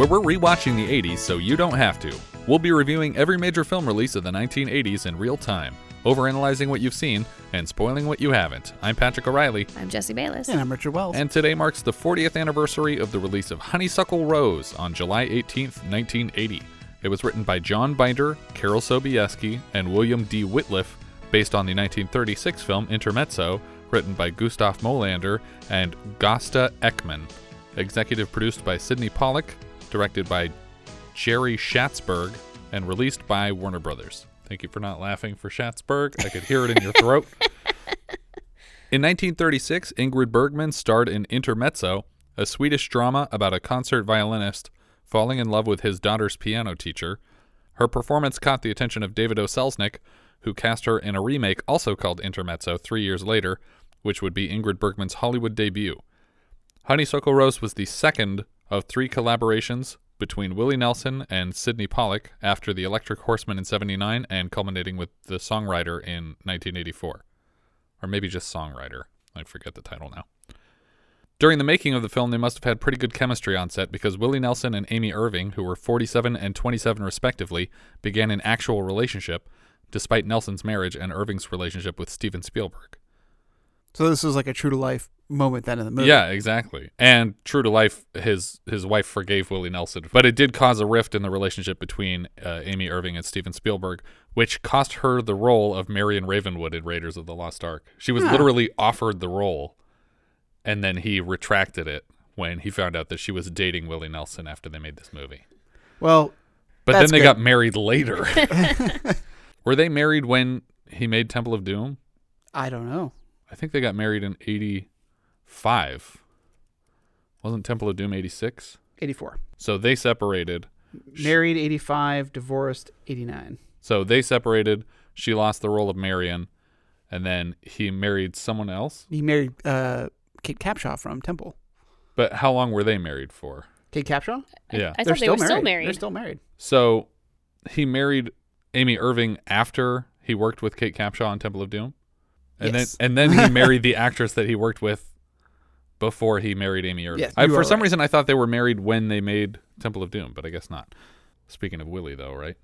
where we're rewatching the 80s so you don't have to. We'll be reviewing every major film release of the 1980s in real time, overanalyzing what you've seen and spoiling what you haven't. I'm Patrick O'Reilly, I'm Jesse Bayless. And I'm Richard Wells. and today marks the 40th anniversary of the release of Honeysuckle Rose on July 18th, 1980. It was written by John Binder, Carol Sobieski, and William D. Wittliff, based on the 1936 film Intermezzo, written by Gustav Molander and Gosta Ekman. Executive produced by Sydney Pollack, directed by Jerry Schatzberg, and released by Warner Brothers. Thank you for not laughing for Schatzberg. I could hear it in your throat. In 1936, Ingrid Bergman starred in Intermezzo, a Swedish drama about a concert violinist falling in love with his daughter's piano teacher. Her performance caught the attention of David O. Selznick, who cast her in a remake also called Intermezzo three years later, which would be Ingrid Bergman's Hollywood debut. Honeysuckle Rose was the second of three collaborations between Willie Nelson and Sydney Pollack after The Electric Horseman in 79 and culminating with The Songwriter in 1984 or maybe just songwriter. I forget the title now. During the making of the film, they must have had pretty good chemistry on set because Willie Nelson and Amy Irving, who were 47 and 27 respectively, began an actual relationship, despite Nelson's marriage and Irving's relationship with Steven Spielberg. So this is like a true to life moment then in the movie. Yeah, exactly. And true to life, his his wife forgave Willie Nelson, but it did cause a rift in the relationship between uh, Amy Irving and Steven Spielberg, which cost her the role of Marion Ravenwood in Raiders of the Lost Ark. She was Huh. literally offered the role, and then he retracted it when he found out that she was dating Willie Nelson after they made this movie. Well, But then they good. got married later. Were they married when he made Temple of Doom? I don't know. I think they got married in 85. Wasn't Temple of Doom 86? 84. So they separated. Married 85, divorced 89. So they separated. She lost the role of Marion, and then he married someone else. He married uh, Kate Capshaw from Temple. But how long were they married for? Kate Capshaw? Yeah. I They're thought they were still married. They're still married. So he married Amy Irving after he worked with Kate Capshaw on Temple of Doom, and Yes. then and then he married the actress that he worked with before he married Amy Irving. Yes, I, for some right. reason, I thought they were married when they made Temple of Doom, but I guess not. Speaking of Willie, though, right?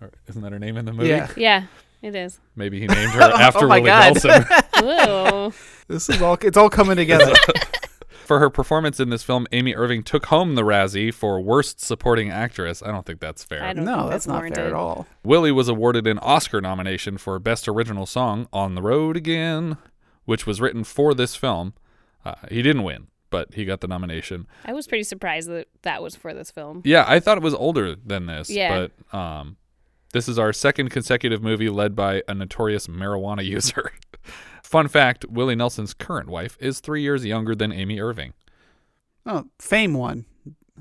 Or isn't that her name in the movie? Yeah. Yeah, it is. Maybe he named her oh after Oh Willie God. Nelson. This is all it's all coming together. For her performance in this film, Amy Irving took home the Razzie for Worst Supporting Actress. I don't think that's fair. I don't no, think that's not fair at all. Willie was awarded an Oscar nomination for Best Original Song On the Road Again, which was written for this film. Uh, he didn't win, but he got the nomination. I was pretty surprised that that was for this film. Yeah, I thought it was older than this, Yeah. but um, this is our second consecutive movie led by a notorious marijuana user. Fun fact Willie Nelson's current wife is three years younger than Amy Irving. Oh, Fame won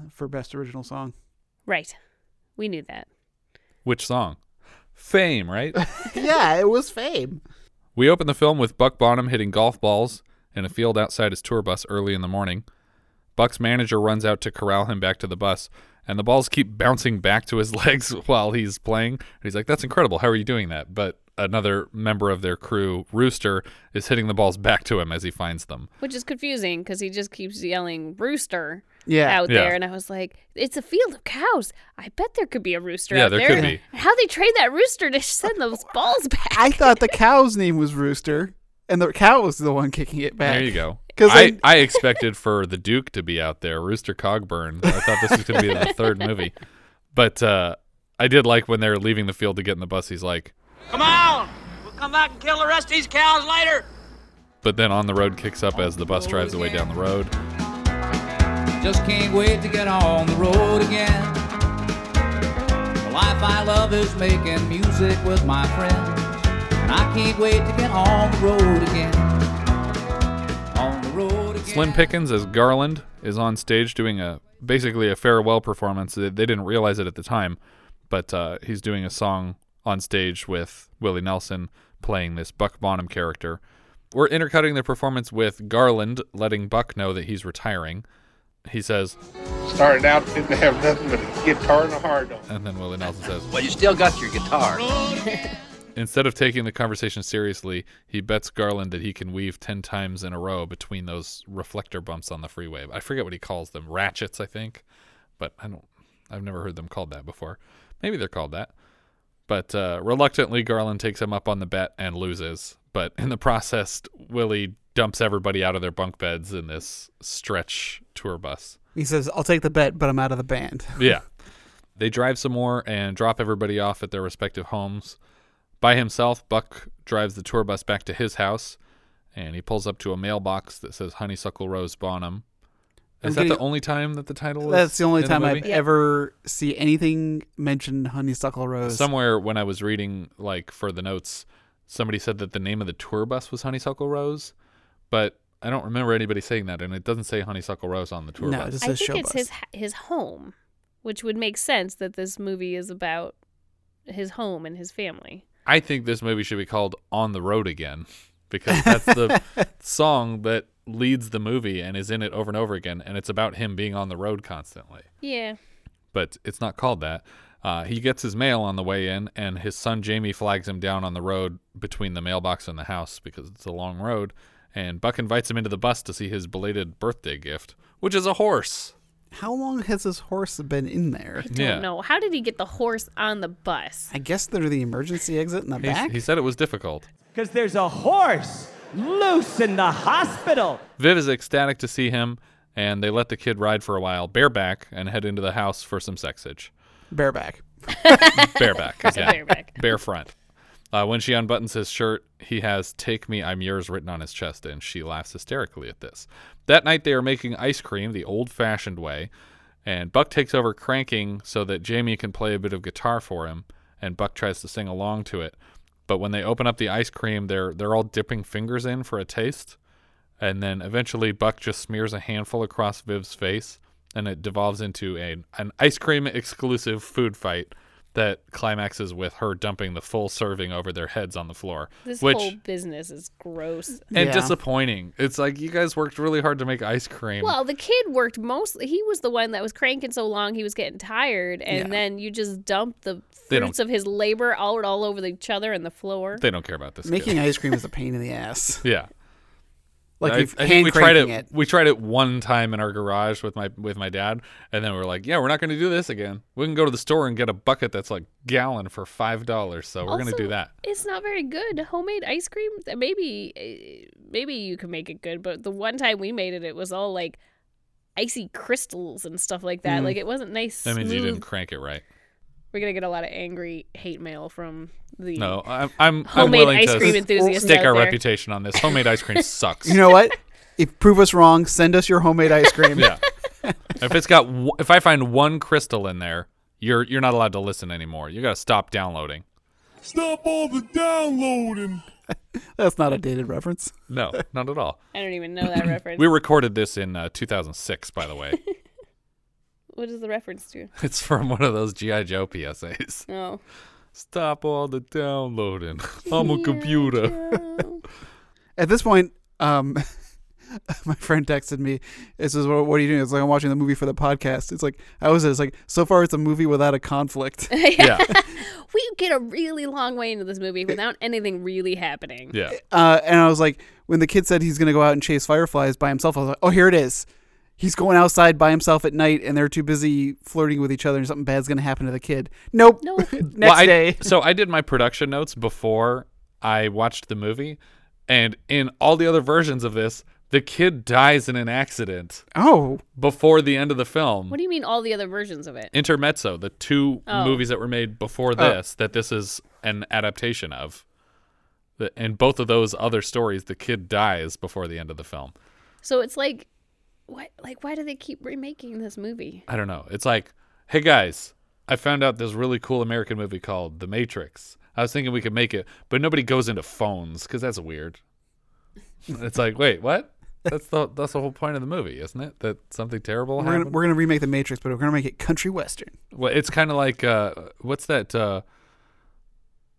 for best original song. Right. We knew that. Which song? Fame, right? yeah, it was Fame. We open the film with Buck Bonham hitting golf balls in a field outside his tour bus early in the morning. Buck's manager runs out to corral him back to the bus, and the balls keep bouncing back to his legs while he's playing. And he's like, That's incredible. How are you doing that? But another member of their crew, Rooster, is hitting the balls back to him as he finds them. Which is confusing because he just keeps yelling rooster Yeah. out Yeah. there. And I was like, it's a field of cows. I bet there could be a rooster Yeah, out there there. could be. How they train that rooster to send those balls back? I thought the cow's name was Rooster, and the cow was the one kicking it back. There you go. 'Cause I, I- I expected for the Duke to be out there, Rooster Cogburn. I thought this was going to be the third movie. But uh, I did like when they were leaving the field to get in the bus, he's like, Come on! We'll come back and kill the rest of these cows later. but then on the road kicks up as the bus drives away down the road. Just can't wait to get on the road again. The life I love is making music with my friends. And I can't wait to get on the road again. On the road again. Slim Pickens as Garland is on stage doing a basically a farewell performance. They they didn't realize it at the time, but uh, he's doing a song on stage with Willie Nelson playing this Buck Bonham character. We're intercutting the performance with Garland letting Buck know that he's retiring. He says, Started out, didn't have nothing but a guitar and a hard on. and then Willie Nelson says, Well, you still got your guitar. Instead of taking the conversation seriously, he bets Garland that he can weave 10 times in a row between those reflector bumps on the freeway. I forget what he calls them. Ratchets, I think. But I don't I've never heard them called that before. Maybe they're called that. But uh, reluctantly Garland takes him up on the bet and loses. But in the process, Willie dumps everybody out of their bunk beds in this stretch tour bus. He says, "I'll take the bet, but I'm out of the band." Yeah. They drive some more and drop everybody off at their respective homes. By himself, Buck drives the tour bus back to his house and he pulls up to a mailbox that says Honeysuckle Rose Bonham. Is I'm that the only time that the title is? That's the only in time I've movie? ever see anything mention honeysuckle rose. Somewhere when I was reading, like for the notes, somebody said that the name of the tour bus was Honeysuckle Rose, but I don't remember anybody saying that, and it doesn't say Honeysuckle Rose on the tour No, bus. it just I think show it's bus. his his home, which would make sense that this movie is about his home and his family. I think this movie should be called On the Road Again because that's the song that leads the movie and is in it over and over again, and it's about him being on the road constantly. Yeah. But it's not called that. Uh, he gets his mail on the way in, and his son Jamie flags him down on the road between the mailbox and the house because it's a long road. And Buck invites him into the bus to see his belated birthday gift, which is a horse. How long has this horse been in there? I don't Yeah. know. How did he get the horse on the bus? I guess they're the emergency exit in the He, back. he said it was difficult. Because there's a horse loose in the hospital. Viv is ecstatic to see him, and they let the kid ride for a while bareback and head into the house for some sexage. Bareback. Bareback. yeah. Bareback. Bare front. Uh, when she unbuttons his shirt, he has Take Me, I'm Yours written on his chest, and she laughs hysterically at this. That night, they are making ice cream the old fashioned way, and Buck takes over cranking so that Jamie can play a bit of guitar for him, and Buck tries to sing along to it. But when they open up the ice cream, they're they're all dipping fingers in for a taste, and then eventually Buck just smears a handful across Viv's face, and it devolves into a an ice cream exclusive food fight that climaxes with her dumping the full serving over their heads on the floor, This which whole business is gross. and Yeah. disappointing. It's like you guys worked really hard to make ice cream. Well, the kid worked mostly. He was the one that was cranking so long he was getting tired, and Yeah. then you just dump the fruits of his labor all all over each other and the floor. they don't care about this. Making kid. ice cream is a pain in the ass. yeah. Like I, if I hand we tried it, it. We tried it one time in our garage with my with my dad, and then we were like, "Yeah, we're not going to do this again. We can go to the store and get a bucket that's like gallon for five dollars. So we're going to do that." It's not very good. Homemade ice cream, maybe eh, maybe you can make it good, but the one time we made it, it was all like icy crystals and stuff like that. Mm. Like it wasn't nice. That means you didn't crank it right. We're gonna get a lot of angry hate mail from the No, I'm I'm, I'm homemade willing ice to cream enthusiasts stake our there. reputation on this. Homemade ice cream sucks. You know what? if prove us wrong, send us your homemade ice cream. yeah. if it's got w- if I find one crystal in there, you're you're not allowed to listen anymore. You got to stop downloading. Stop all the downloading. That's not a dated reference. No, not at all. I don't even know that reference. We recorded this in uh, 2006, by the way. what is the reference to? it's from one of those GI Joe PSAs. Oh, Stop all the downloading. I'm a computer. At this point, um, my friend texted me. It says, "What, what are you doing?" It's like I'm watching the movie for the podcast. It's like I was. It's like so far, it's a movie without a conflict. yeah, we get a really long way into this movie without anything really happening. yeah. Uh, and I was like, when the kid said he's gonna go out and chase fireflies by himself, I was like, "Oh, here it is." He's going outside by himself at night, and they're too busy flirting with each other, and something bad's gonna happen to the kid. Nope. No. Next Well, I- day. so I did my production notes before I watched the movie, and in all the other versions of this, the kid dies in an accident Oh, before the end of the film. What do you mean all the other versions of it? Intermezzo, the two Oh. movies that were made before oh. this, that this is an adaptation of. The- In both of those other stories, the kid dies before the end of the film. So it's like, what? Like, why do they keep remaking this movie? I don't know. It's like, hey guys, I found out this really cool American movie called The Matrix. I was thinking we could make it, but nobody goes into phones because that's weird. it's like, wait, what? That's the that's the whole point of the movie, isn't it? That something terrible We're gonna, we're gonna remake the Matrix, but we're gonna make it country western. Well, it's kind of like uh, what's that? Uh,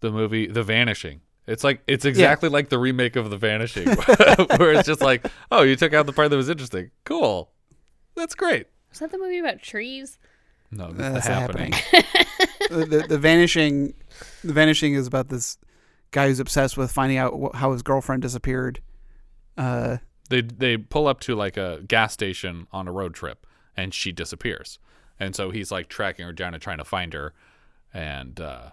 the movie The Vanishing. It's like it's exactly like the remake of The Vanishing, where it's just like, oh, you took out the part that was interesting. Cool, that's great. Is that the movie about trees? No, that's, That's the the happening. the, the, the vanishing, the vanishing is about this guy who's obsessed with finding out wh- how his girlfriend disappeared. Uh, they they pull up to like a gas station on a road trip, and she disappears, and so he's like tracking her down and trying to find her, and uh,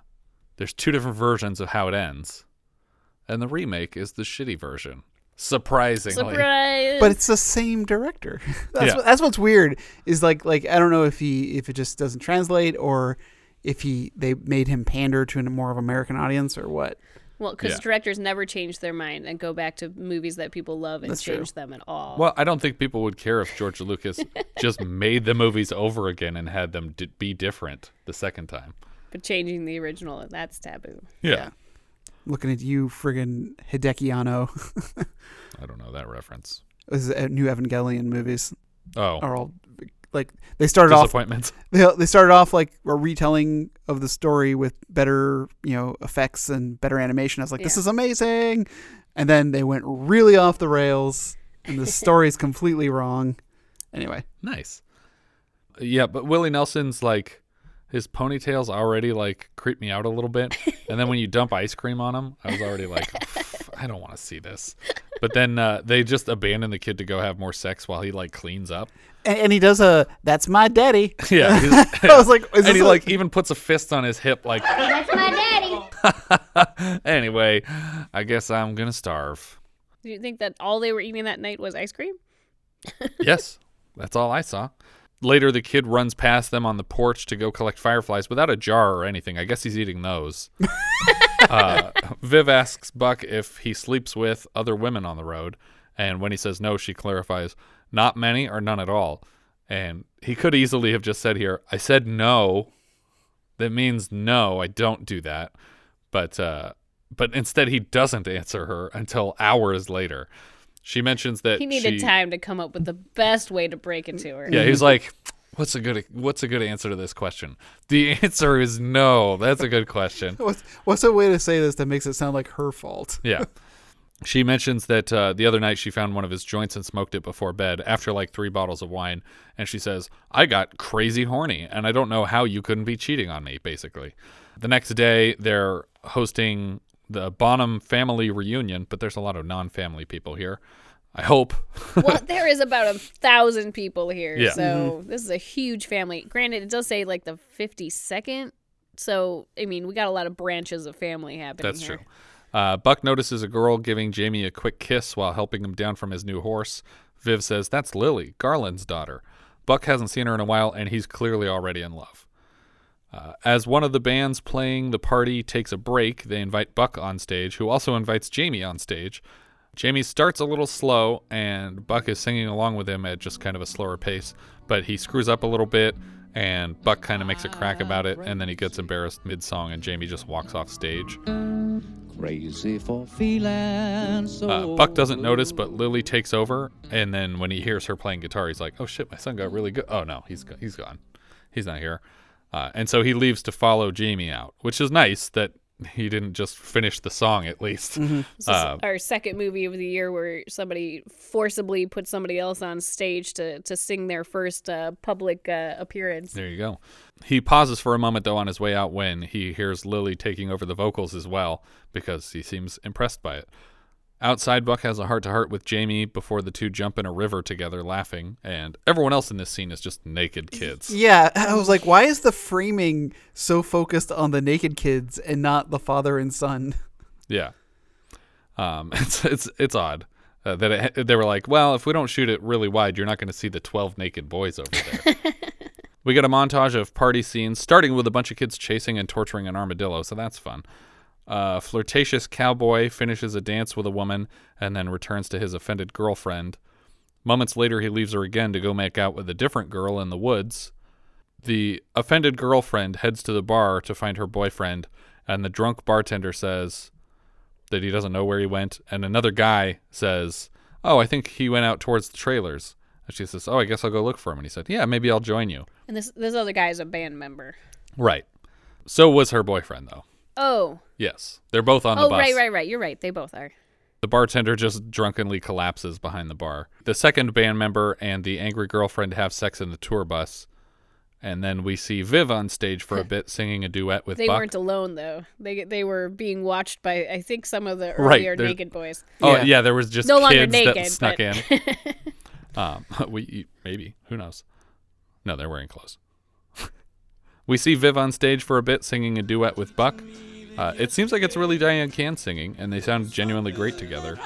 there's two different versions of how it ends, and the remake is the shitty version. Surprisingly, Surprise! but it's the same director. that's Yeah. what, that's what's weird. Is like like I don't know if he if it just doesn't translate or if he they made him pander to a more of American audience or what. well, because Yeah. directors never change their mind and go back to movies that people love and That's true. change them at all. Well, I don't think people would care if George Lucas just made the movies over again and had them d- be different the second time. but changing the original, that's taboo. Yeah. Looking at you, friggin' Hideaki Anno. I don't know that reference. this is uh, new Evangelion movies Oh, are all like they started off disappointments. they, they started off like a retelling of the story with better you know effects and better animation. I was like, this is amazing, and then they went really off the rails, and the story is completely wrong. Anyway, Nice. Yeah, but Willie Nelson's like his ponytails already like creep me out a little bit, and then when you dump ice cream on him, I was already like, I don't want to see this. But then uh, they just abandon the kid to go have more sex while he like cleans up. and, and he does a "That's my daddy." Yeah, he's- I was like, is and this he a- like even puts a fist on his hip, like. That's my daddy. anyway, I guess I'm gonna starve. Do you think that all they were eating that night was ice cream? yes, that's all I saw. Later, the kid runs past them on the porch to go collect fireflies without a jar or anything. I guess he's eating those. uh, Viv asks Buck if he sleeps with other women on the road, and when he says no, she clarifies, "Not many or none at all." And he could easily have just said here, "I said no." That means no, I don't do that. But uh, but instead, he doesn't answer her until hours later. She mentions that He needed she- time to come up with the best way to break it to her. yeah, he's like, "What's a good What's a good answer to this question?" The answer is no. That's a good question. What's what's a way to say this that makes it sound like her fault? Yeah. She mentions that uh, the other night she found one of his joints and smoked it before bed after like three bottles of wine. And she says, I got crazy horny and I don't know how you couldn't be cheating on me, basically. The next day, they're hosting the Bonham family reunion, but there's a lot of non family people here. I hope. well, there is about a thousand people here, Yeah. so this is a huge family. Granted, it does say like the fifty second, so I mean, we got a lot of branches of family happening. That's here. true. Uh, Buck notices a girl giving Jamie a quick kiss while helping him down from his new horse. Viv says, That's Lily, Garland's daughter. Buck hasn't seen her in a while, and he's clearly already in love. Uh, as one of the bands playing the party takes a break, they invite Buck on stage, who also invites Jamie on stage. Jamie starts a little slow, and Buck is singing along with him at just kind of a slower pace, but he screws up a little bit, and Buck kind of makes a crack about it, and then he gets embarrassed mid song, and Jamie just walks off stage. Crazy for feeling so. Uh, Buck doesn't notice, but Lily takes over, and then when he hears her playing guitar, he's like, "Oh shit, my son got really good." Oh no, he's go- he's gone, he's not here, uh, and so he leaves to follow Jamie out, which is nice that he didn't just finish the song at least. This is Uh, our second movie of the year where somebody forcibly put somebody else on stage to, to sing their first uh, public uh, appearance. There you go. He pauses for a moment though on his way out when he hears Lily taking over the vocals as well because he seems impressed by it. Outside, Buck has a heart to heart with Jamie before the two jump in a river together laughing, and everyone else in this scene is just naked kids. Yeah, I was like, why is the framing so focused on the naked kids and not the father and son? Yeah. Um, it's it's it's odd uh, that it, they were like, well, if we don't shoot it really wide, you're not going to see the 12 naked boys over there. we get a montage of party scenes, starting with a bunch of kids chasing and torturing an armadillo, so that's fun. A flirtatious cowboy finishes a dance with a woman and then returns to his offended girlfriend. Moments later, he leaves her again to go make out with a different girl in the woods. The offended girlfriend heads to the bar to find her boyfriend, and the drunk bartender says, that he doesn't know where he went, and another guy says, "Oh, I think he went out towards the trailers." And she says, "Oh, I guess I'll go look for him." And he said, "Yeah, maybe I'll join you." And this this other guy is a band member. Right. So was her boyfriend though. Oh. Yes, they're both on the Oh, bus. right, right, right. You're right. They both are. The bartender just drunkenly collapses behind the bar. The second band member and the angry girlfriend have sex in the tour bus. And then we see Viv on stage for a bit singing a duet with They Buck. weren't alone though. They they were being watched by I think some of the earlier there's- naked boys. Oh Yeah. yeah. there was just No longer kids that naked, snuck but- in. um, we maybe who knows? No, they're wearing clothes. We see Viv on stage for a bit singing a duet with Buck. Uh, it seems like it's really Dyan Cannon singing, and they sound genuinely great together.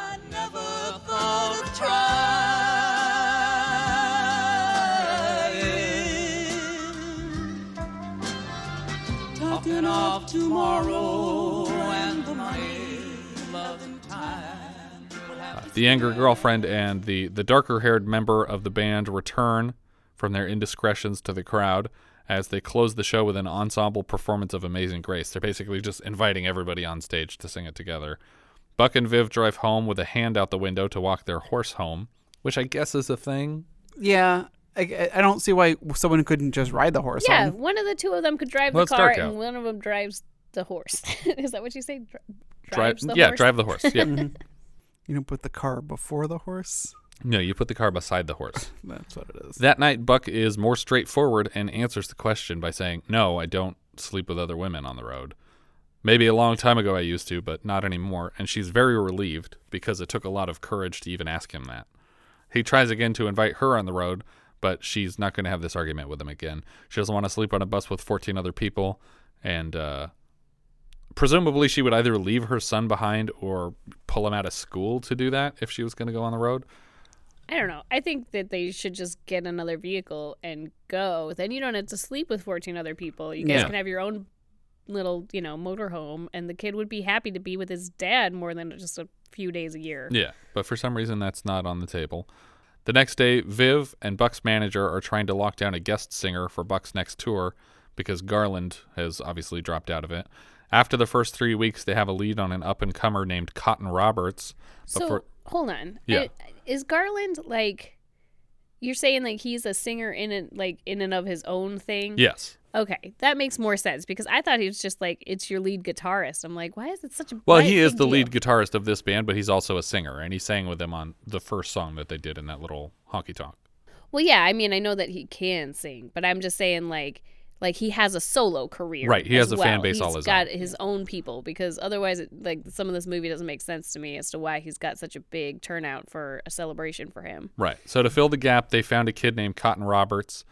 Talking of tomorrow and the money, loving time. will have The angry girlfriend and the, the darker haired member of the band return from their indiscretions to the crowd as they close the show with an ensemble performance of Amazing Grace. They're basically just inviting everybody on stage to sing it together. Buck and Viv drive home with a hand out the window to walk their horse home, which I guess is a thing. Yeah, I, I don't see why someone couldn't just ride the horse. Yeah, home. one of the two of them could drive Well, the car, dark out. and one of them drives the horse. is that what you say? Dri- Drive, drives the yeah, horse? drive the horse. Yeah. You don't put the car before the horse. No, you put the car beside the horse. That's what it is. That night, Buck is more straightforward and answers the question by saying, No, I don't sleep with other women on the road. Maybe a long time ago I used to, but not anymore. And she's very relieved because it took a lot of courage to even ask him that. He tries again to invite her on the road, but she's not going to have this argument with him again. She doesn't want to sleep on a bus with 14 other people. And uh, presumably, she would either leave her son behind or pull him out of school to do that if she was going to go on the road. I don't know. I think that they should just get another vehicle and go. Then you don't have to sleep with 14 other people. You guys Yeah. can have your own little, you know, motorhome, and the kid would be happy to be with his dad more than just a few days a year. Yeah, but for some reason that's not on the table. The next day, Viv and Buck's manager are trying to lock down a guest singer for Buck's next tour because Garland has obviously dropped out of it. After the first three weeks, they have a lead on an up and comer named Cotton Roberts. But So for, hold on. Yeah. I- is Garland like? You're saying like he's a singer in it, like in and of his own thing. yes. Okay, that makes more sense because I thought he was just like it's your lead guitarist. I'm like, why is it such a Well, he is the deal? lead guitarist of this band, but he's also a singer, and he sang with them on the first song that they did in that little honky tonk. Well, yeah, I mean, I know that he can sing, but I'm just saying like like he has a solo career. Right, he as has a fan base all He's his got own. his own people because otherwise, it, like some of this movie doesn't make sense to me as to why he's got such a big turnout for a celebration for him. Right. So to fill the gap, they found a kid named Cotton Roberts,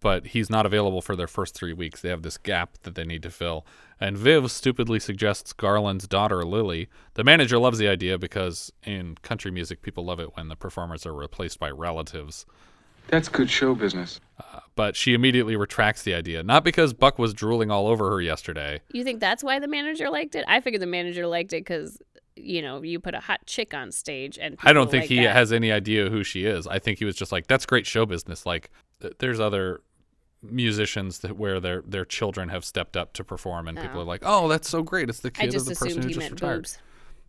but he's not available for their first three weeks. They have this gap that they need to fill. And Viv stupidly suggests Garland's daughter, Lily. The manager loves the idea because in country music, people love it when the performers are replaced by relatives. That's good show business. But she immediately retracts the idea, not because Buck was drooling all over her yesterday. You think that's why the manager liked it? I figured the manager liked it because you know you put a hot chick on stage and I don't think like he that. has any idea who she is. I think he was just like, "That's great show business." Like, th- there's other musicians that where their their children have stepped up to perform, and people Oh. are like, "Oh, that's so great! It's the kid of the person who just retired." boobs.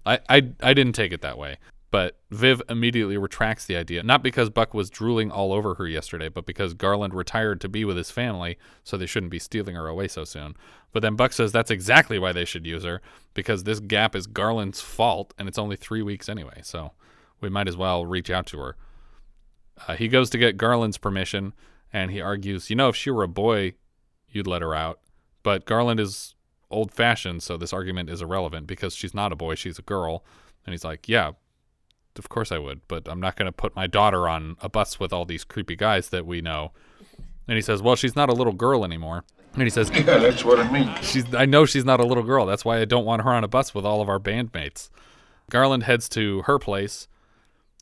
I, I I didn't take it that way, but Viv immediately retracts the idea, not because Buck was drooling all over her yesterday, but because Garland retired to be with his family, so they shouldn't be stealing her away so soon. But then Buck says that's exactly why they should use her because this gap is Garland's fault, and it's only three weeks anyway, so we might as well reach out to her. Uh, he goes to get Garland's permission, and he argues, you know, if she were a boy, you'd let her out. But Garland is old fashioned, so this argument is irrelevant because she's not a boy, she's a girl. And he's like, yeah, of course I would, but I'm not going to put my daughter on a bus with all these creepy guys that we know. And he says, well, she's not a little girl anymore. And he says, Yeah, that's what I mean. She's I know she's not a little girl. That's why I don't want her on a bus with all of our bandmates. Garland heads to her place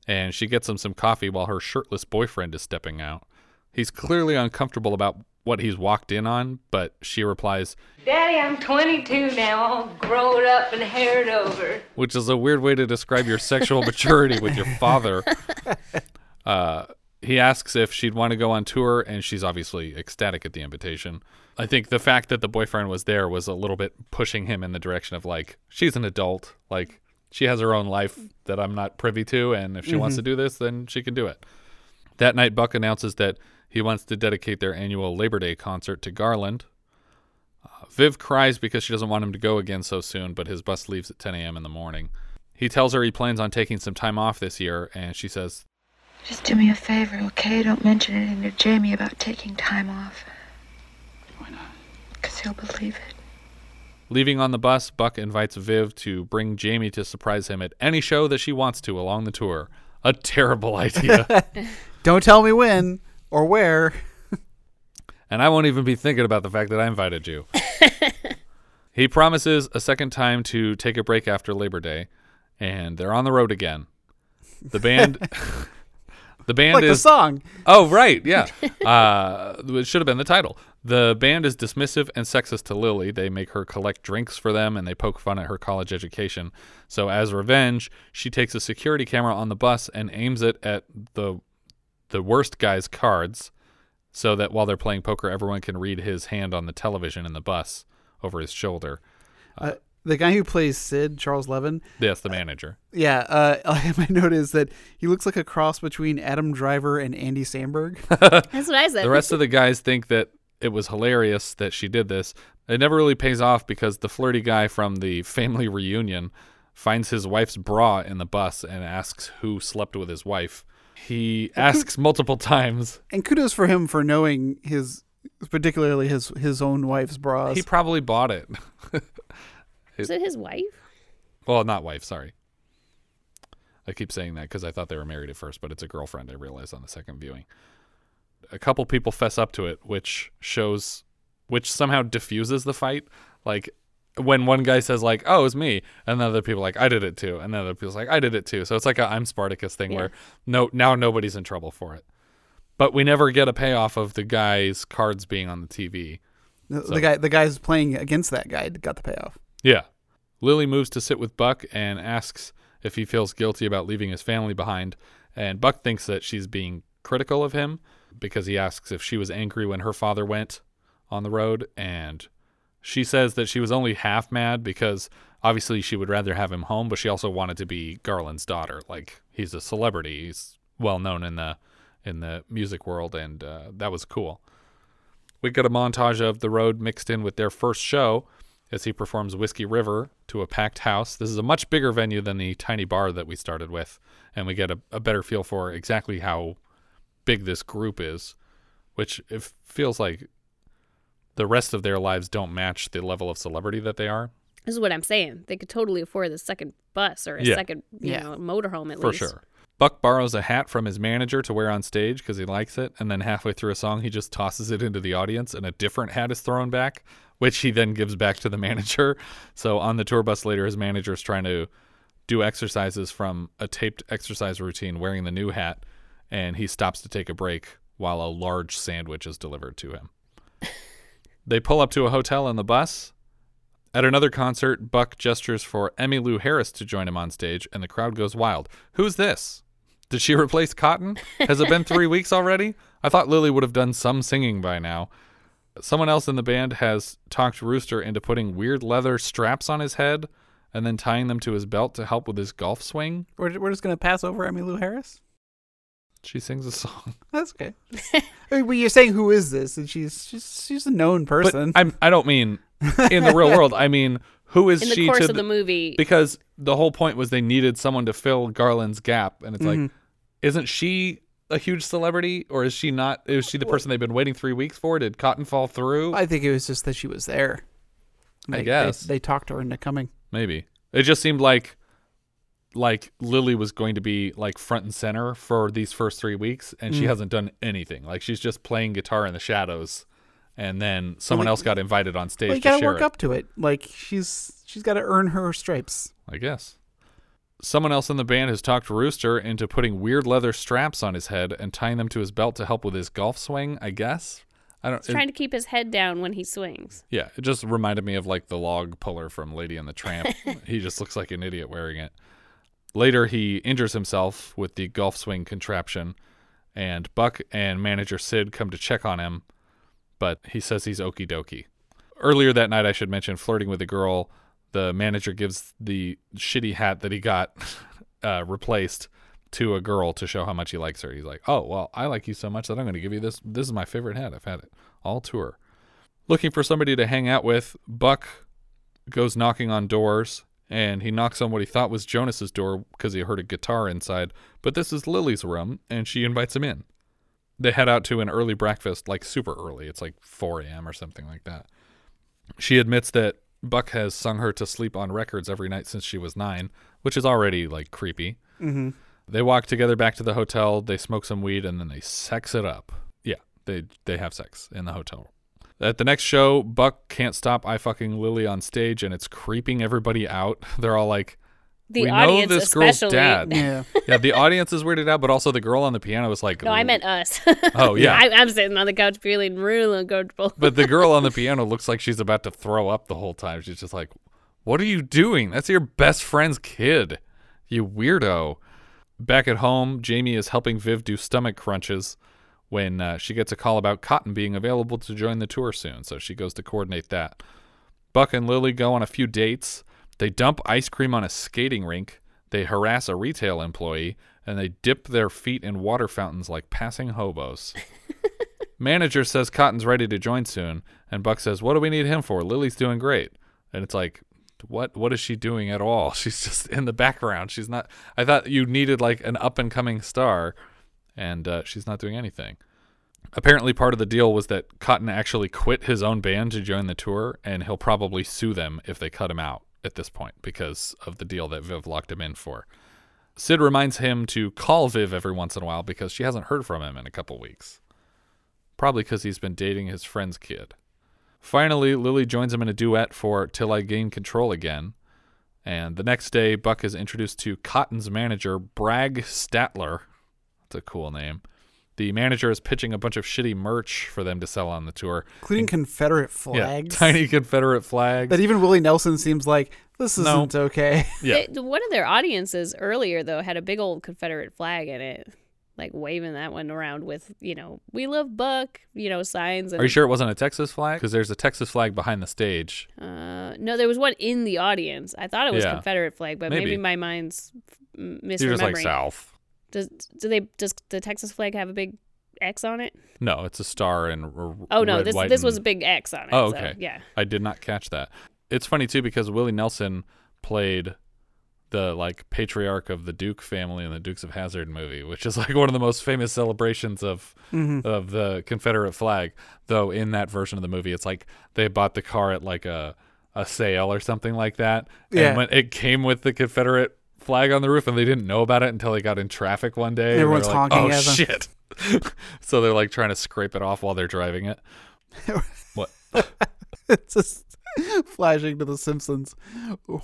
and she gets him some coffee while her shirtless boyfriend is stepping out. He's clearly uncomfortable about what he's walked in on, but she replies, Daddy, I'm 22 now, all grown up and haired over. which is a weird way to describe your sexual maturity with your father. Uh, he asks if she'd want to go on tour, and she's obviously ecstatic at the invitation. I think the fact that the boyfriend was there was a little bit pushing him in the direction of like, she's an adult. Like, she has her own life that I'm not privy to, and if she wants to do this, then she can do it. That night, Buck announces that he wants to dedicate their annual Labor Day concert to Garland. Uh, Viv cries because she doesn't want him to go again so soon, but his bus leaves at 10 a.m. in the morning. He tells her he plans on taking some time off this year, and she says, Just do me a favor, okay? Don't mention anything to Jamie about taking time off. Why not? Because he'll believe it. Leaving on the bus, Buck invites Viv to bring Jamie to surprise him at any show that she wants to along the tour. A terrible idea. Don't tell me when or where. and I won't even be thinking about the fact that I invited you. he promises a second time to take a break after Labor Day, and they're on the road again. The band. the band Like the is song. Oh, right, yeah. Uh, it should have been the title. The band is dismissive and sexist to Lily. They make her collect drinks for them and they poke fun at her college education. So, as revenge, she takes a security camera on the bus and aims it at the the worst guy's cards so that while they're playing poker, everyone can read his hand on the television in the bus over his shoulder. Uh, the guy who plays Sid, Charles Levin. Yes, the manager. Yeah, uh, my note is that he looks like a cross between Adam Driver and Andy Samberg. That's what I said. the rest of the guys think that it was hilarious that she did this. It never really pays off because the flirty guy from the family reunion finds his wife's bra in the bus and asks who slept with his wife. He asks multiple times. and kudos for him for knowing his, particularly his his own wife's bras. He probably bought it. Is it his wife? Well, not wife, sorry. I keep saying that because I thought they were married at first, but it's a girlfriend, I realized on the second viewing. A couple people fess up to it, which shows, which somehow diffuses the fight. Like, when one guy says, like, oh, it was me, and then other people are like, I did it too. And then other people's like, I did it too. So it's like a I'm Spartacus thing Yeah. where no, now nobody's in trouble for it. But we never get a payoff of the guy's cards being on the TV. the, so- the guy the guy's playing against that guy got the payoff. Yeah. Lily moves to sit with Buck and asks if he feels guilty about leaving his family behind. And Buck thinks that she's being critical of him because he asks if she was angry when her father went on the road. And she says that she was only half mad because obviously she would rather have him home, but she also wanted to be Garland's daughter. Like he's a celebrity, he's well known in the in the music world, and uh, that was cool. We get a montage of the road mixed in with their first show as he performs Whiskey River to a packed house. This is a much bigger venue than the tiny bar that we started with, and we get a, a better feel for exactly how big this group is, which it feels like the rest of their lives don't match the level of celebrity that they are. This is what I'm saying. They could totally afford the second bus or a Yeah. second, you Yeah. know, motorhome at For least. For sure. Buck borrows a hat from his manager to wear on stage because he likes it, and then halfway through a song, he just tosses it into the audience, and a different hat is thrown back, which he then gives back to the manager. So on the tour bus later, his manager is trying to do exercises from a taped exercise routine wearing the new hat, and he stops to take a break while a large sandwich is delivered to him. they pull up to a hotel in the bus. At another concert, Buck gestures for Emmylou Harris to join him on stage, and the crowd goes wild. Who's this? Did she replace Cotton? Has it been three weeks already? I thought Lily would have done some singing by now. Someone else in the band has talked Rooster into putting weird leather straps on his head and then tying them to his belt to help with his golf swing. We're, we're just gonna pass over Emmylou Harris. She sings a song. That's okay. I mean, well, you're saying who is this? And she's she's she's a known person. But I'm, I don't mean in the real world. I mean, who is In the she course to of the movie, Because the whole point was they needed someone to fill Garland's gap, and it's like, Mhm. isn't she a huge celebrity, or is she not? Is she the person they've been waiting three weeks for? Did Cotton fall through? I think it was just that she was there. I They- guess. they, they talked her into coming. Maybe it just seemed like like Lily was going to be like front and center for these first three weeks, and she Mm. hasn't done anything. Like she's just playing guitar in the shadows, and then someone like- else got invited on stage Well, you gotta work it. up to it. Like she's she's got to earn her stripes. I guess. Someone else in the band has talked Rooster into putting weird leather straps on his head and tying them to his belt to help with his golf swing. I guess. I don't. he's trying to keep his head down when he swings. Yeah, it just reminded me of like the log puller from Lady and the Tramp. he just looks like an idiot wearing it. Later, he injures himself with the golf swing contraption, and Buck and manager Sid come to check on him, but he says he's okie dokie. Earlier that night, I should mention, flirting with a girl the manager gives the shitty hat that he got uh, replaced to a girl to show how much he likes her. He's like, "Oh, well, I like you so much that I'm going to give you this. This is my favorite hat. I've had it all tour." Looking for somebody to hang out with, Buck goes knocking on doors, and he knocks on what he thought was Jonas's door because he heard a guitar inside. But this is Lily's room, and she invites him in. They head out to an early breakfast, like super early. It's like 4 a.m. or something like that. She admits that Buck has sung her to sleep on records every night since she was nine, which is already like creepy. Mm-hmm. They walk together back to the hotel. They smoke some weed and then they sex it up. Yeah, they they have sex in the hotel. At the next show, Buck can't stop I fucking Lily on stage and it's creeping everybody out. They're all like, The "We audience know this girl's especially." dad." Yeah. yeah, the audience is weirded out, but also the girl on the piano was like, No, I meant us. Oh, yeah. I, I'm sitting on the couch feeling real uncomfortable. But the girl on the piano looks like she's about to throw up the whole time. She's just like, What are you doing? That's your best friend's kid. You weirdo. Back at home, Jamie is helping Viv do stomach crunches when uh, she gets a call about Cotton being available to join the tour soon. So she goes to coordinate that. Buck and Lily go on a few dates. They dump ice cream on a skating rink. They harass a retail employee. And they dip their feet in water fountains like passing hobos. Manager says Cotton's ready to join soon, and Buck says, "What do we need him for? Lily's doing great." And it's like, what? What is she doing at all? She's just in the background. She's not. I thought you needed like an up and coming star, and uh, she's not doing anything. Apparently, part of the deal was that Cotton actually quit his own band to join the tour, and he'll probably sue them if they cut him out at this point because of the deal that Viv locked him in for. Sid reminds him to call Viv every once in a while because she hasn't heard from him in a couple weeks. Probably because he's been dating his friend's kid. Finally, Lily joins him in a duet for Till I Gain Control Again. And the next day, Buck is introduced to Cotton's manager, Bragg Statler. That's a cool name. The manager is pitching a bunch of shitty merch for them to sell on the tour, Including Confederate Yeah, flags. tiny Confederate flags. That even Willie Nelson seems like this isn't okay. Yeah. They- one of their audiences earlier though had a big old Confederate flag in it, like waving that one around with you know "We love Buck" you know signs. And, Are you sure it wasn't a Texas flag? Because there's a Texas flag behind the stage. Uh, no, there was one in the audience. I thought it was Yeah. Confederate flag, but maybe, Maybe. my mind's misremembering. You're just like South. Does do they does the Texas flag have a big X on it? No, it's a star and r- Oh no, red, this white, this was a big X on it. Oh, so, okay. yeah. I did not catch that. It's funny too because Willie Nelson played the like patriarch of the Duke family in the Dukes of Hazzard movie, which is like one of the most famous celebrations of Mhm. of the Confederate flag. Though in that version of the movie, it's like they bought the car at like a a sale or something like that. Yeah. And when it came with the Confederate flag on the roof and they didn't know about it until they got in traffic one day. Everyone's like, honking oh, at them." shit. so they're like trying to scrape it off while they're driving it. what? it's just flashing to the Simpsons.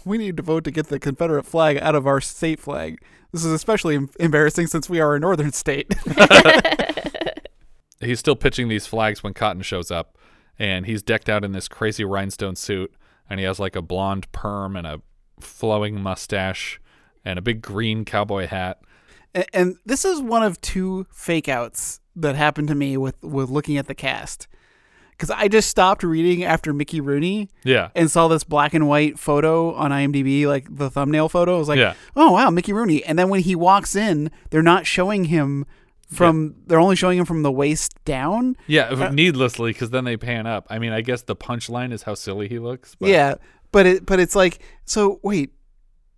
We need to vote to get the Confederate flag out of our state flag. This is especially embarrassing since we are a northern state. he's still pitching these flags when Cotton shows up, and he's decked out in this crazy rhinestone suit, and he has like a blonde perm and a flowing mustache and a big green cowboy hat. and, and this is one of two fake outs that happened to me with with looking at the cast. Because I just stopped reading after Mickey Rooney Yeah. and saw this black and white photo on IMDb, like the thumbnail photo. I was like, Yeah. oh, wow, Mickey Rooney. And then when he walks in, they're not showing him from, they're only showing him from the waist down. Yeah, Uh, needlessly, because then they pan up. I mean, I guess the punchline is how silly he looks. But Yeah, but it but it's like so. Wait,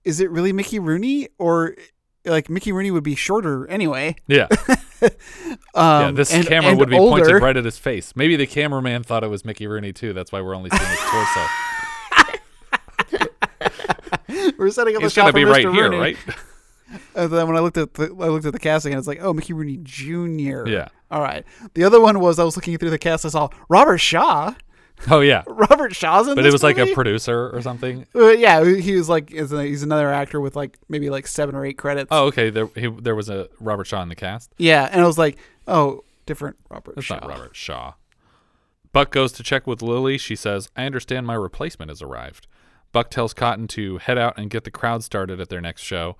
is it really Mickey Rooney or like Mickey Rooney would be shorter anyway? Yeah. Um, yeah, this and- camera and would be older. pointed right at his face. Maybe the cameraman thought it was Mickey Rooney too. That's why we're only seeing his torso. We're setting up a shot gonna be right Mr. here, Rooney. right? And then when I looked at the I looked at the casting, and it's like, oh, Mickey Rooney Jr. Yeah. All right. The other one was I was looking through the cast. I saw Robert Shaw. Oh yeah. Robert Shaw's in But it was like a producer or something. Uh, yeah, he was like he's another actor with like maybe like seven or eight credits. Oh, okay. There, he, there was a Robert Shaw in the cast. Yeah, and I was like, oh, different Robert That's Shaw. not Robert Shaw. Buck goes to check with Lily. She says, I understand my replacement has arrived. Buck tells Cotton to head out and get the crowd started at their next show.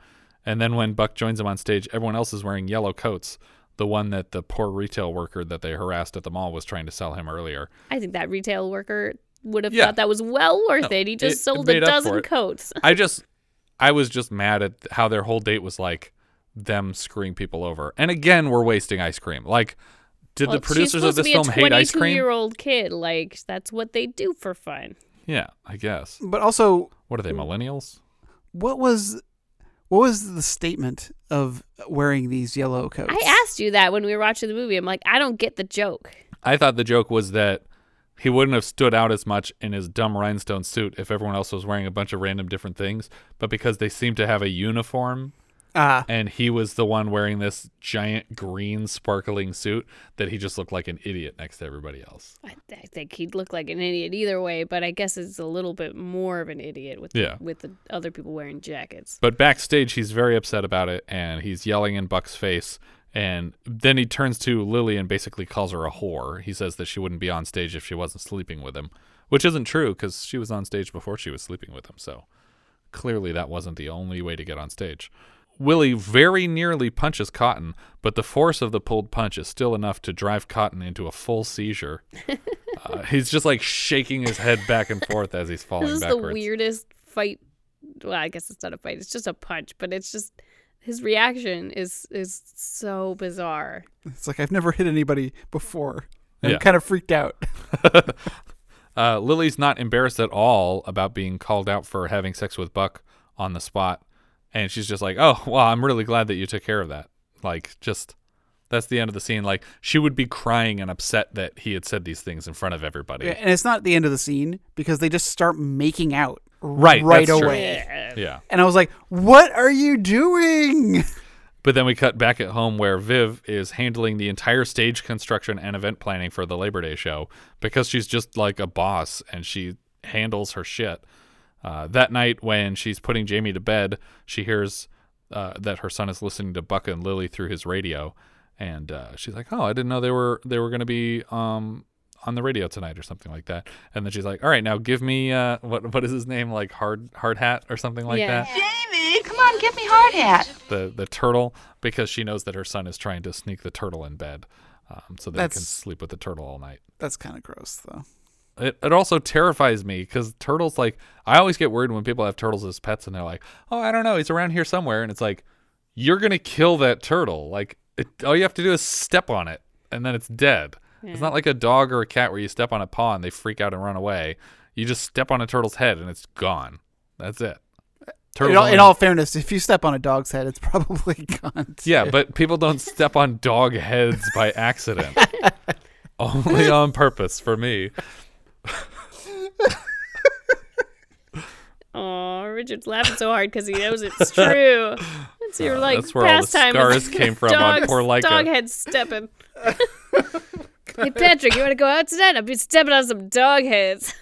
And then when Buck joins him on stage, everyone else is wearing yellow coats, the one that the poor retail worker that they harassed at the mall was trying to sell him earlier. I think that retail worker would have Yeah. thought that was well worth No, it. He just it- it sold a made up for dozen coats. I just, I was just mad at how their whole date was like them screwing people over. And again, we're wasting ice cream. Like, did Well, the producers she's of supposed this film a hate ice cream? year old kid. Like that's what they do for fun. Yeah, I guess. But also, What are they, millennials? what was what was the statement of wearing these yellow coats? I asked you that when we were watching the movie. I'm like, I don't get the joke. I thought the joke was that he wouldn't have stood out as much in his dumb rhinestone suit if everyone else was wearing a bunch of random different things, but because they seemed to have a uniform Ah, and he was the one wearing this giant green sparkling suit that he just looked like an idiot next to everybody else. I, I think he'd look like an idiot either way, but I guess it's a little bit more of an idiot with Yeah. with the other people wearing jackets. But backstage, he's very upset about it, and he's yelling in Buck's face. And then he turns to Lily and basically calls her a whore. He says that she wouldn't be on stage if she wasn't sleeping with him, which isn't true because she was on stage before she was sleeping with him. So clearly, that wasn't the only way to get on stage. Willie very nearly punches Cotton, but the force of the pulled punch is still enough to drive Cotton into a full seizure. uh, he's just like shaking his head back and forth as he's falling This is backwards. the weirdest fight. Well, I guess it's not a fight; it's just a punch. But it's just his reaction is is so bizarre. it's like I've never hit anybody before. I'm Yeah. kind of freaked out. Uh, Lily's not embarrassed at all about being called out for having sex with Buck on the spot. And she's just like, oh, well, I'm really glad that you took care of that. Like, just that's the end of the scene. Like, she would be crying and upset that he had said these things in front of everybody. And it's not the end of the scene because they just start making out Right, right that's true. away. Yeah. And I was like, "What are you doing?" But then we cut back at home where Viv is handling the entire stage construction and event planning for the Labor Day show because she's just like a boss and she handles her shit. Uh, that night, when she's putting Jamie to bed, she hears uh, that her son is listening to Buck and Lily through his radio, and uh, she's like, "Oh, I didn't know they were they were going to be um, on the radio tonight or something like that." And then she's like, "All right, now give me uh, what what is his name like hard hard hat or something like Yeah. that." Jamie, come on, give me hard hat. the the turtle because she knows that her son is trying to sneak the turtle in bed, um, so they can sleep with the turtle all night. That's kind of gross, though. It it also terrifies me because turtles like I always get worried when people have turtles as pets and they're like, oh I don't know, he's around here somewhere, and it's like you're gonna kill that turtle. Like it, all you have to do is step on it and then it's dead. It's not like a dog or a cat where you step on a paw and they freak out and run away. You just step on a turtle's head and it's gone. That's it. In all, in all fairness, if you step on a dog's head, it's probably gone. Yeah, but people don't step on dog heads by accident. Only on purpose for me. Oh, Richard's laughing so hard because he knows it's true. It's your Uh, like that's where all the pastime. scars came from on poor Leica. Dog head stepping. hey Patrick, you want to go out tonight? I'll be stepping on some dog heads.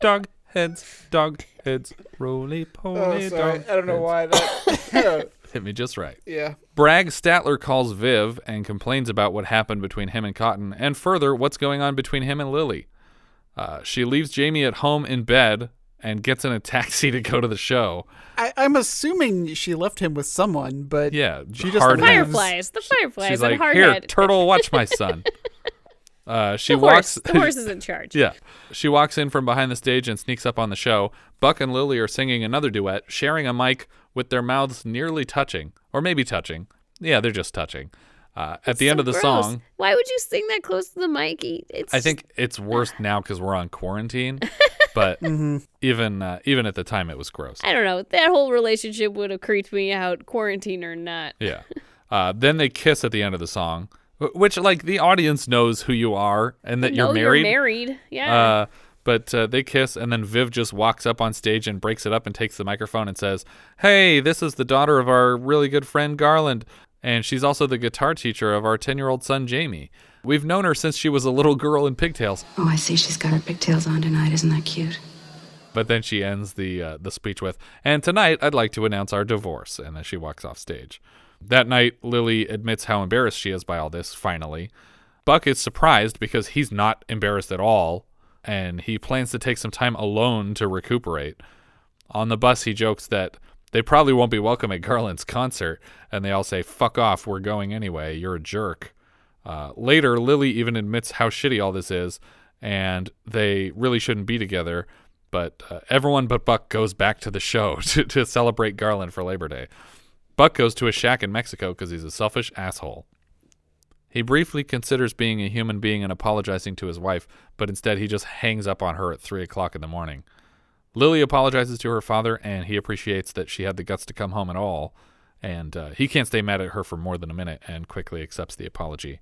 Dog heads, dog heads, roly poly dog. I don't know why that. Hit me just right. yeah. Bragg Statler calls Viv and complains about what happened between him and Cotton, and further, what's going on between him and Lily. Uh, she leaves Jamie at home in bed and gets in a taxi to go to the show. I, I'm assuming she left him with someone, but Yeah, she just hard the fireflies, the fireflies, She's and like, "Here, hardhead. turtle, watch my son." Uh, she the walks. horse, the horse is in charge. yeah, she walks in from behind the stage and sneaks up on the show. Buck and Lily are singing another duet, sharing a mic with their mouths nearly touching, or maybe touching. Yeah, they're just touching. Uh, at the end of the gross. song, Why would you sing that close to the mic? It's I think it's worse now because we're on quarantine. But even uh, even at the time, it was gross. I don't know. That whole relationship would have creeped me out, quarantine or not. Yeah. Uh, then they kiss at the end of the song, which like the audience knows who you are and that no, you're married. You're married. Yeah. Uh, but uh, they kiss, and then Viv just walks up on stage and breaks it up and takes the microphone and says, "Hey, this is the daughter of our really good friend Garland, and she's also the guitar teacher of our ten-year-old son Jamie. We've known her since she was a little girl in pigtails." Oh, I see she's got her pigtails on tonight. Isn't that cute? But then she ends the uh, the speech with, "And tonight I'd like to announce our divorce," and then she walks off stage. That night, Lily admits how embarrassed she is by all this. Finally, Buck is surprised because he's not embarrassed at all, and he plans to take some time alone to recuperate. On the bus, he jokes that they probably won't be welcome at Garland's concert, and they all say, "Fuck off, we're going anyway. You're a jerk." Uh, later, Lily even admits how shitty all this is, and they really shouldn't be together. But uh, everyone but Buck goes back to the show to, to celebrate Garland for Labor Day. Buck goes to a shack in Mexico because he's a selfish asshole. He briefly considers being a human being and apologizing to his wife, but instead he just hangs up on her at 3 o'clock in the morning. Lily apologizes to her father, and he appreciates that she had the guts to come home at all. And uh, he can't stay mad at her for more than a minute and quickly accepts the apology.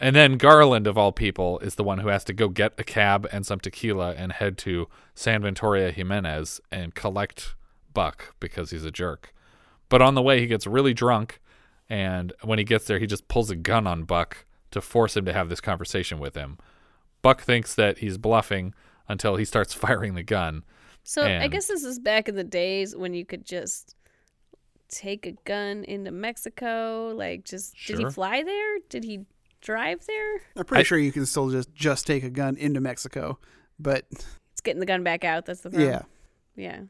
And then Garland, of all people, is the one who has to go get a cab and some tequila and head to San Ventoria Jimenez and collect Buck because he's a jerk. But on the way, he gets really drunk. And when he gets there, he just pulls a gun on Buck to force him to have this conversation with him. Buck thinks that he's bluffing until he starts firing the gun. So I guess this is back in the days when you could just take a gun into Mexico. Like, just sure. did he fly there? Did he drive there? I'm pretty I- sure you can still just just take a gun into Mexico, but It's getting the gun back out. That's the problem. yeah, Yeah.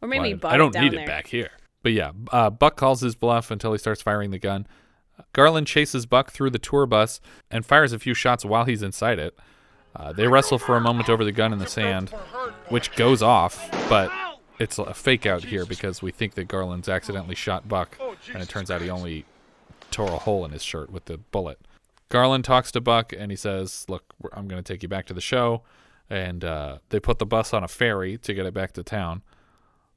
Or maybe Well, he bought I don't it down need there. it back here. But yeah, uh, Buck calls his bluff until he starts firing the gun. Garland chases Buck through the tour bus and fires a few shots while he's inside it. Uh, they wrestle for a moment over the gun in the sand, which goes off, but it's a fake out here because we think that Garland's accidentally shot Buck, and it turns out he only tore a hole in his shirt with the bullet. Garland talks to Buck and he says, "Look, I'm going to take you back to the show." And uh, they put the bus on a ferry to get it back to town.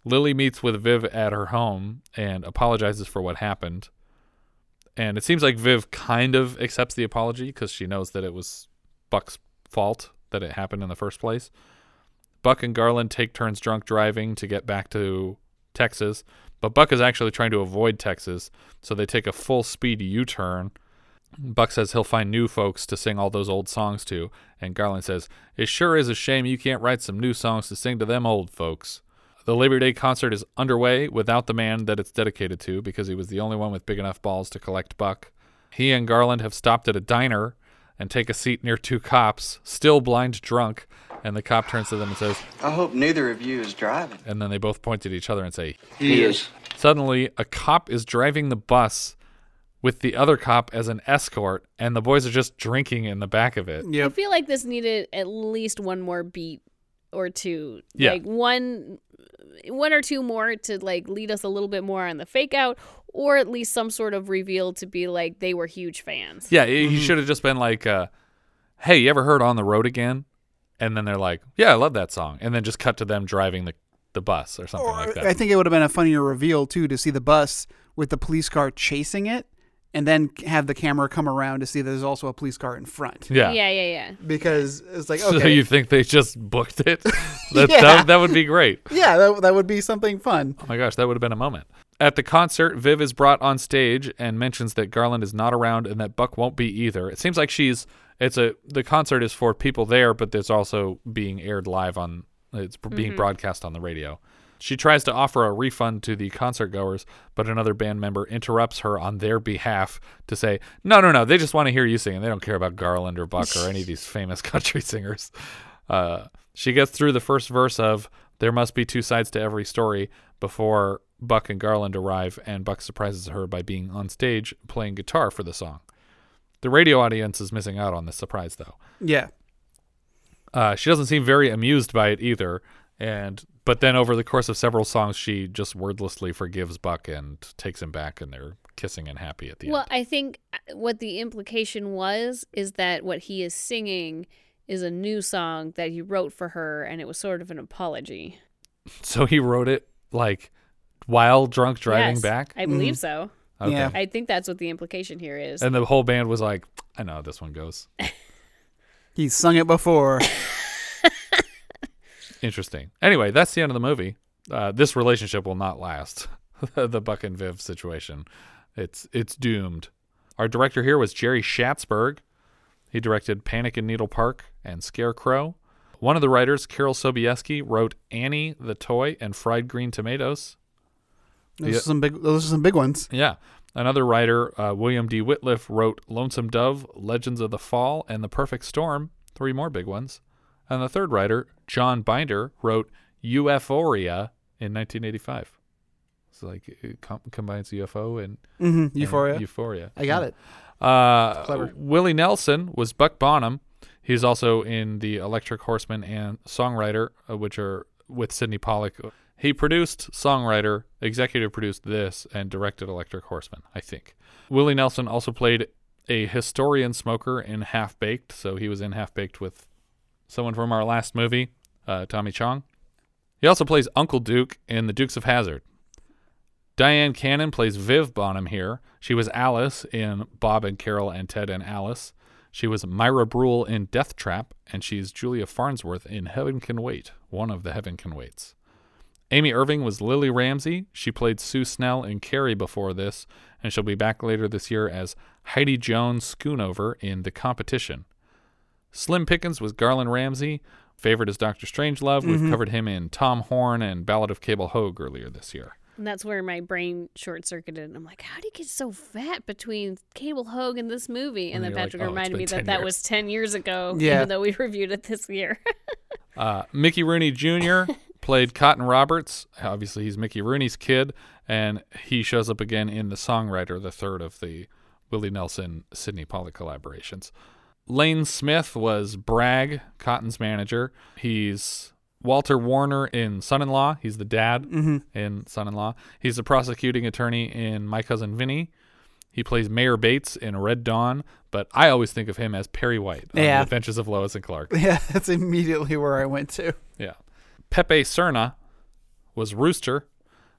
Lily meets with Viv at her home and apologizes for what happened. And it seems like Viv kind of accepts the apology because she knows that it was Buck's fault that it happened in the first place. Buck and Garland take turns drunk driving to get back to Texas, but Buck is actually trying to avoid Texas, so they take a full speed U turn. Buck says he'll find new folks to sing all those old songs to, and Garland says, It sure is a shame you can't write some new songs to sing to them old folks. The Labor Day concert is underway without the man that it's dedicated to because he was the only one with big enough balls to collect Buck. He and Garland have stopped at a diner and take a seat near two cops, still blind drunk, and the cop turns to them and says, I hope neither of you is driving. and then they both point at each other and say, He is. Suddenly, a cop is driving the bus with the other cop as an escort, and the boys are just drinking in the back of it. I yep. feel like this needed at least one more beat or two. Yeah. Like one one or two more to like lead us a little bit more on the fake out or at least some sort of reveal to be like they were huge fans. Yeah, he should have just been like, uh, "Hey, you ever heard On the Road Again?" And then they're like, "Yeah, I love that song," and then just cut to them driving the the bus or something like that. I think it would have been a funnier reveal too to see the bus with the police car chasing it, and then have the camera come around to see that there's also a police car in front. yeah. Yeah, yeah, yeah. Because it's like So you think they just booked it? That, Yeah. that, that would be great. yeah, that, that would be something fun. Oh my gosh, that would have been a moment. At the concert, Viv is brought on stage and mentions that Garland is not around and that Buck won't be either. It seems like she's it's a the concert is for people there, but there's also being aired live on it's being mm-hmm. broadcast on the radio. She tries to offer a refund to the concert goers, but another band member interrupts her on their behalf to say, "No, no, no, they just want to hear you sing. And they don't care about Garland or Buck or any of these famous country singers." Uh, she gets through the first verse of "There must be two sides to every story" before Buck and Garland arrive, and Buck surprises her by being on stage playing guitar for the song. The radio audience is missing out on this surprise, though. Yeah, Uh, she doesn't seem very amused by it either, and but then over the course of several songs, she just wordlessly forgives Buck and takes him back, and they're kissing and happy at the Well, end. Well, I think uh, what the implication was is that what he is singing is a new song that he wrote for her and it was sort of an apology. So he wrote it like while drunk driving Yes, back. I believe so. Okay. Yeah. I think that's what the implication here is. And the whole band was like, "I know how this one goes." he's sung it before. Interesting. Anyway, that's the end of the movie. Uh, this relationship will not last. the Buck and Viv situation. It's it's doomed. Our director here was Jerry Schatzberg. He directed Panic in Needle Park and Scarecrow. One of the writers, Carol Sobieski, wrote Annie the Toy and Fried Green Tomatoes. Those Yeah. are some big. Those are some big ones. Yeah. Another writer, uh, William D. Wittliff, wrote Lonesome Dove, Legends of the Fall, and The Perfect Storm, three more big ones. And the third writer, John Binder, wrote UFOria in 1985. It's like it com- combines UFO and, hmm and Euphoria. Euphoria. I got it. Uh, Clever. Willie Nelson was Buck Bonham. He's also in the Electric Horseman and Songwriter, uh, which are with Sydney Pollack. He produced Songwriter, executive produced this, and directed Electric Horseman, I think. Willie Nelson also played a historian smoker in Half Baked, so he was in Half Baked with someone from our last movie, uh, Tommy Chong. He also plays Uncle Duke in The Dukes of Hazzard. Dyan Cannon plays Viv Bonham here. She was Alice in Bob and Carol and Ted and Alice. She was Myra Bruhl in Death Trap, and she's Julia Farnsworth in Heaven Can Wait, one of the Heaven Can Waits. Amy Irving was Lily Ramsey. She played Sue Snell in Carrie before this, and she'll be back later this year as Heidi Jones Schoonover in The Competition. Slim Pickens was Garland Ramsey. Favorite is Doctor Strangelove. We've covered him in Tom Horn and Ballad of Cable Hogue earlier this year. And that's where my brain short circuited. And I'm like, how did he get so fat between Cable Hogue and this movie? And, And then you're like, Patrick "Oh, it's reminded been me 10 that that years." was 10 years ago, Yeah. even though we reviewed it this year. Uh, Mickey Rooney Jr. played Cotton Roberts. Obviously, he's Mickey Rooney's kid, and he shows up again in The Songwriter, the third of the Willie Nelson Sydney Pollack collaborations. Lane Smith was Bragg, Cotton's manager. He's Walter Warner in Son in Law. He's the dad in Son in Law. He's the prosecuting attorney in My Cousin Vinny. He plays Mayor Bates in Red Dawn, but I always think of him as Perry White on Yeah. The Adventures of Lois and Clark. Yeah, that's immediately where I went to. Yeah. Pepe Serna was Rooster.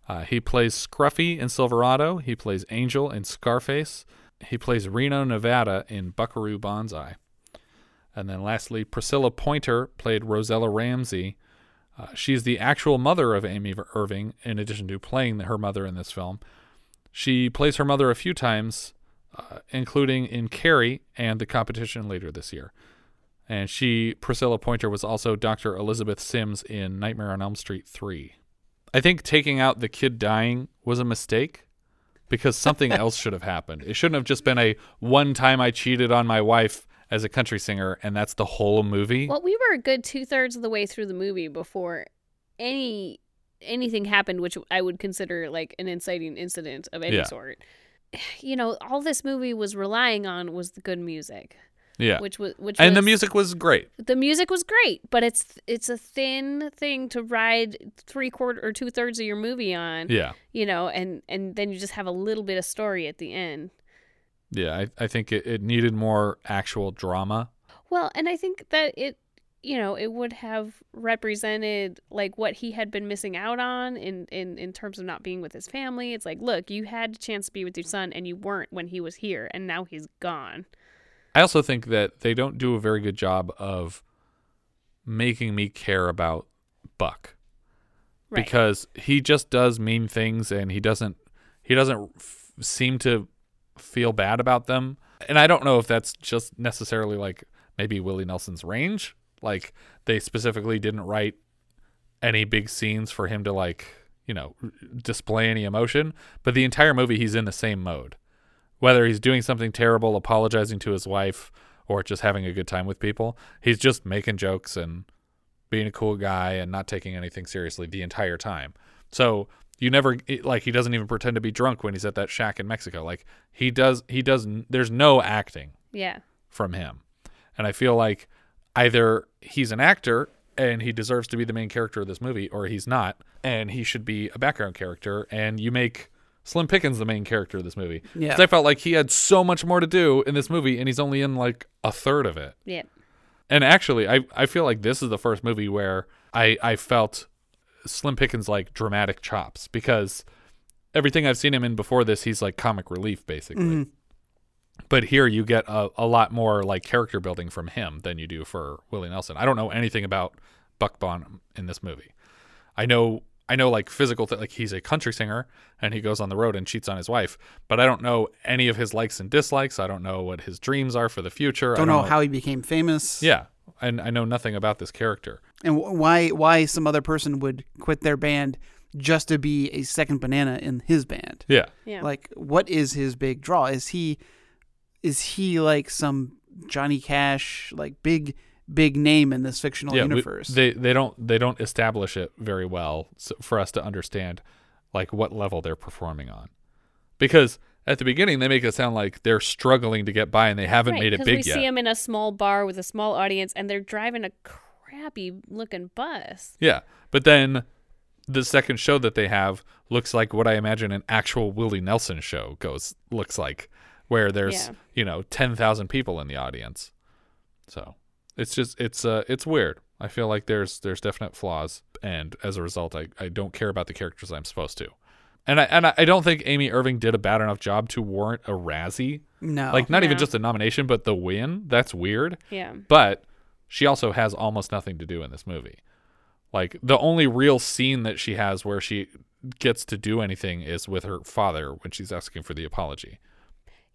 Uh, he plays Scruffy in Silverado. He plays Angel in Scarface. He plays Reno, Nevada in Buckaroo Banzai. And then lastly, Priscilla Pointer played Rosella Ramsey. Uh, she's the actual mother of Amy Irving, in addition to playing her mother in this film. She plays her mother a few times, uh, including in Carrie and the competition later this year. And she, Priscilla Pointer, was also Dr. Elizabeth Sims in Nightmare on Elm Street 3. I think taking out the kid dying was a mistake because something else should have happened. It shouldn't have just been a one time I cheated on my wife as a country singer and that's the whole movie. well, we were a good two thirds of the way through the movie before any anything happened, which I would consider like an inciting incident of any Yeah. sort. You know, all this movie was relying on was the good music, yeah. which was which and the music was great. the music was great, but it's it's a thin thing to ride three quarter or two thirds of your movie on. Yeah. You know, and and then you just have a little bit of story at the end. Yeah. I, I think it, it needed more actual drama. Well, and I think that it you know, it would have represented like what he had been missing out on in in in terms of not being with his family. It's like, look, you had a chance to be with your son and you weren't when he was here and now he's gone. I also think that they don't do a very good job of making me care about Buck. Right. because he just does mean things and he doesn't he doesn't f- seem to feel bad about them and i don't know if that's just necessarily like maybe willie nelson's range like they specifically didn't write any big scenes for him to like you know display any emotion but the entire movie he's in the same mode whether he's doing something terrible apologizing to his wife or just having a good time with people he's just making jokes and being a cool guy and not taking anything seriously the entire time. So you never like he doesn't even pretend to be drunk when he's at that shack in Mexico. Like he does he does there's no acting Yeah. from him. And I feel like either he's an actor and he deserves to be the main character of this movie or he's not and he should be a background character and you make Slim Pickens the main character of this movie. 'Cause Yeah. I felt like he had so much more to do in this movie and he's only in like a third of it. Yeah. And actually, I, I feel like this is the first movie where I, I felt Slim Pickens like dramatic chops because everything I've seen him in before this, he's like comic relief basically. Mm-hmm. But here you get a, a lot more like character building from him than you do for Willie Nelson. I don't know anything about Buck Bonham in this movie. I know I know like physical th- like he's a country singer and he goes on the road and cheats on his wife, but I don't know any of his likes and dislikes. I don't know what his dreams are for the future. I Don't know how he became famous. yeah, and I know nothing about this character. and why why some other person would quit their band just to be a second banana in his band. Yeah, Yeah. Like, what is his big draw? Is he is he like some Johnny Cash like big big name in this fictional yeah. we- universe? they they don't they don't establish it very well so for us to understand like what level they're performing on, because at the beginning they make it sound like they're struggling to get by and they haven't right, made it because big we yet. see them in a small bar with a small audience, and they're driving a crappy looking bus. Yeah, but then the second show that they have looks like what I imagine an actual Willie Nelson show goes looks like, where there's Yeah. you know ten thousand people in the audience. So it's just it's uh it's weird. I feel like there's there's definite flaws, and as a result, I, I don't care about the characters I'm supposed to. And I and I I don't think Amy Irving did a bad enough job to warrant a Razzie. No. Like not even just a nomination, but the win. That's weird. Yeah. But she also has almost nothing to do in this movie. Like the only real scene that she has where she gets to do anything is with her father when she's asking for the apology.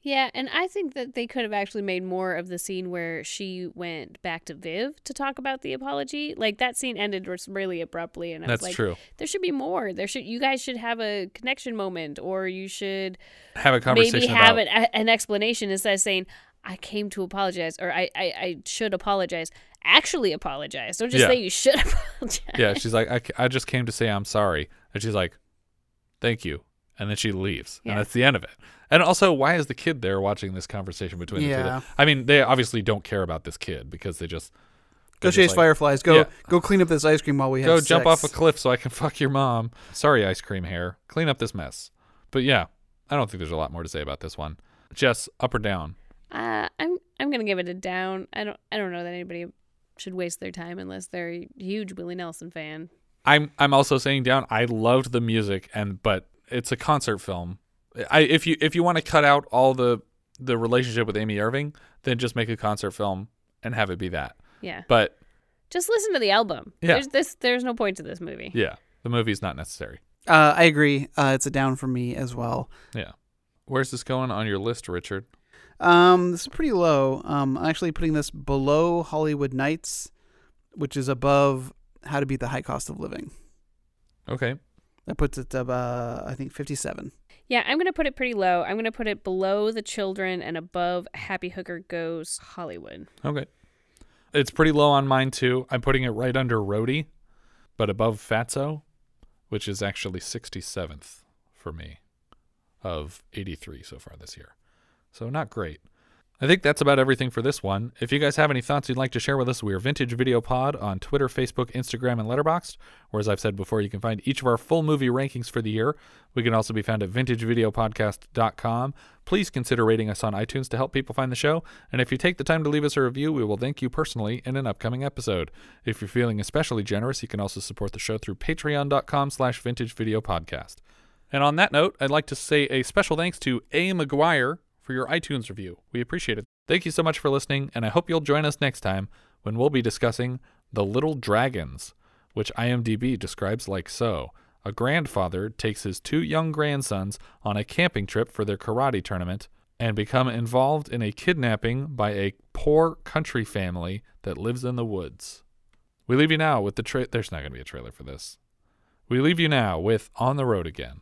Yeah, and I think that they could have actually made more of the scene where she went back to Viv to talk about the apology. Like that scene ended really abruptly, and I That's was like, true. "There should be more. There should you guys should have a connection moment, or you should Have a conversation maybe have about an, an explanation instead of saying." I came to apologize, or I, I, I should apologize. Actually, apologize. Don't just Yeah. say you should apologize. Yeah, she's like I, I just came to say I'm sorry. And she's like thank you. And then she leaves. Yeah. And that's the end of it. And also, why is the kid there watching this conversation between the Yeah. two? I mean, they obviously don't care about this kid because they just Go chase like, fireflies. Go Yeah. go clean up this ice cream while we have Go jump off a cliff so I can fuck your mom. Sorry, ice cream hair. Clean up this mess. But yeah, I don't think there's a lot more to say about this one. Jess, up or down? Uh, I'm I'm gonna give it a down. I don't I don't know that anybody should waste their time unless they're a huge Willie Nelson fan. I'm I'm also saying down. I loved the music and but it's a concert film. I if you if you want to cut out all the the relationship with Amy Irving, then just make a concert film and have it be that. Yeah. But Just listen to the album. Yeah. There's this there's no point to this movie. yeah, the movie's not necessary. Uh, I agree. Uh, it's a down for me as well. Yeah. Where's this going on your list, Richard? Um, this is pretty low. Um, I'm actually putting this below Hollywood Knights, which is above How to Beat the High Cost of Living. Okay. That puts it up, uh, I think, 57. Yeah, I'm gonna put it pretty low. I'm gonna put it below the children and above Happy Hooker Goes Hollywood. Okay. It's pretty low on mine too. I'm putting it right under Roadie, but above Fatso, which is actually 67th for me of 83 so far this year. So not great. I think that's about everything for this one. If you guys have any thoughts you'd like to share with us, we are Vintage Video Pod on Twitter, Facebook, Instagram, and Letterboxd. Or as I've said before, you can find each of our full movie rankings for the year. We can also be found at vintagevideopodcast.com. Please consider rating us on iTunes to help people find the show. And if you take the time to leave us a review, we will thank you personally in an upcoming episode. If you're feeling especially generous, you can also support the show through patreon.com slash vintagevideopodcast. And on that note, I'd like to say a special thanks to A. McGuire for your iTunes review. We appreciate it. Thank you so much for listening, and I hope you'll join us next time when we'll be discussing The Little Dragons, which IMDb describes like so. A grandfather takes his two young grandsons on a camping trip for their karate tournament and become involved in a kidnapping by a poor country family that lives in the woods. We leave you now with the tra- there's not going to be a trailer for this. We leave you now with On the Road Again.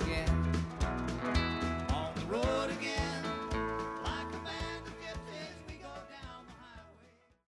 Road again.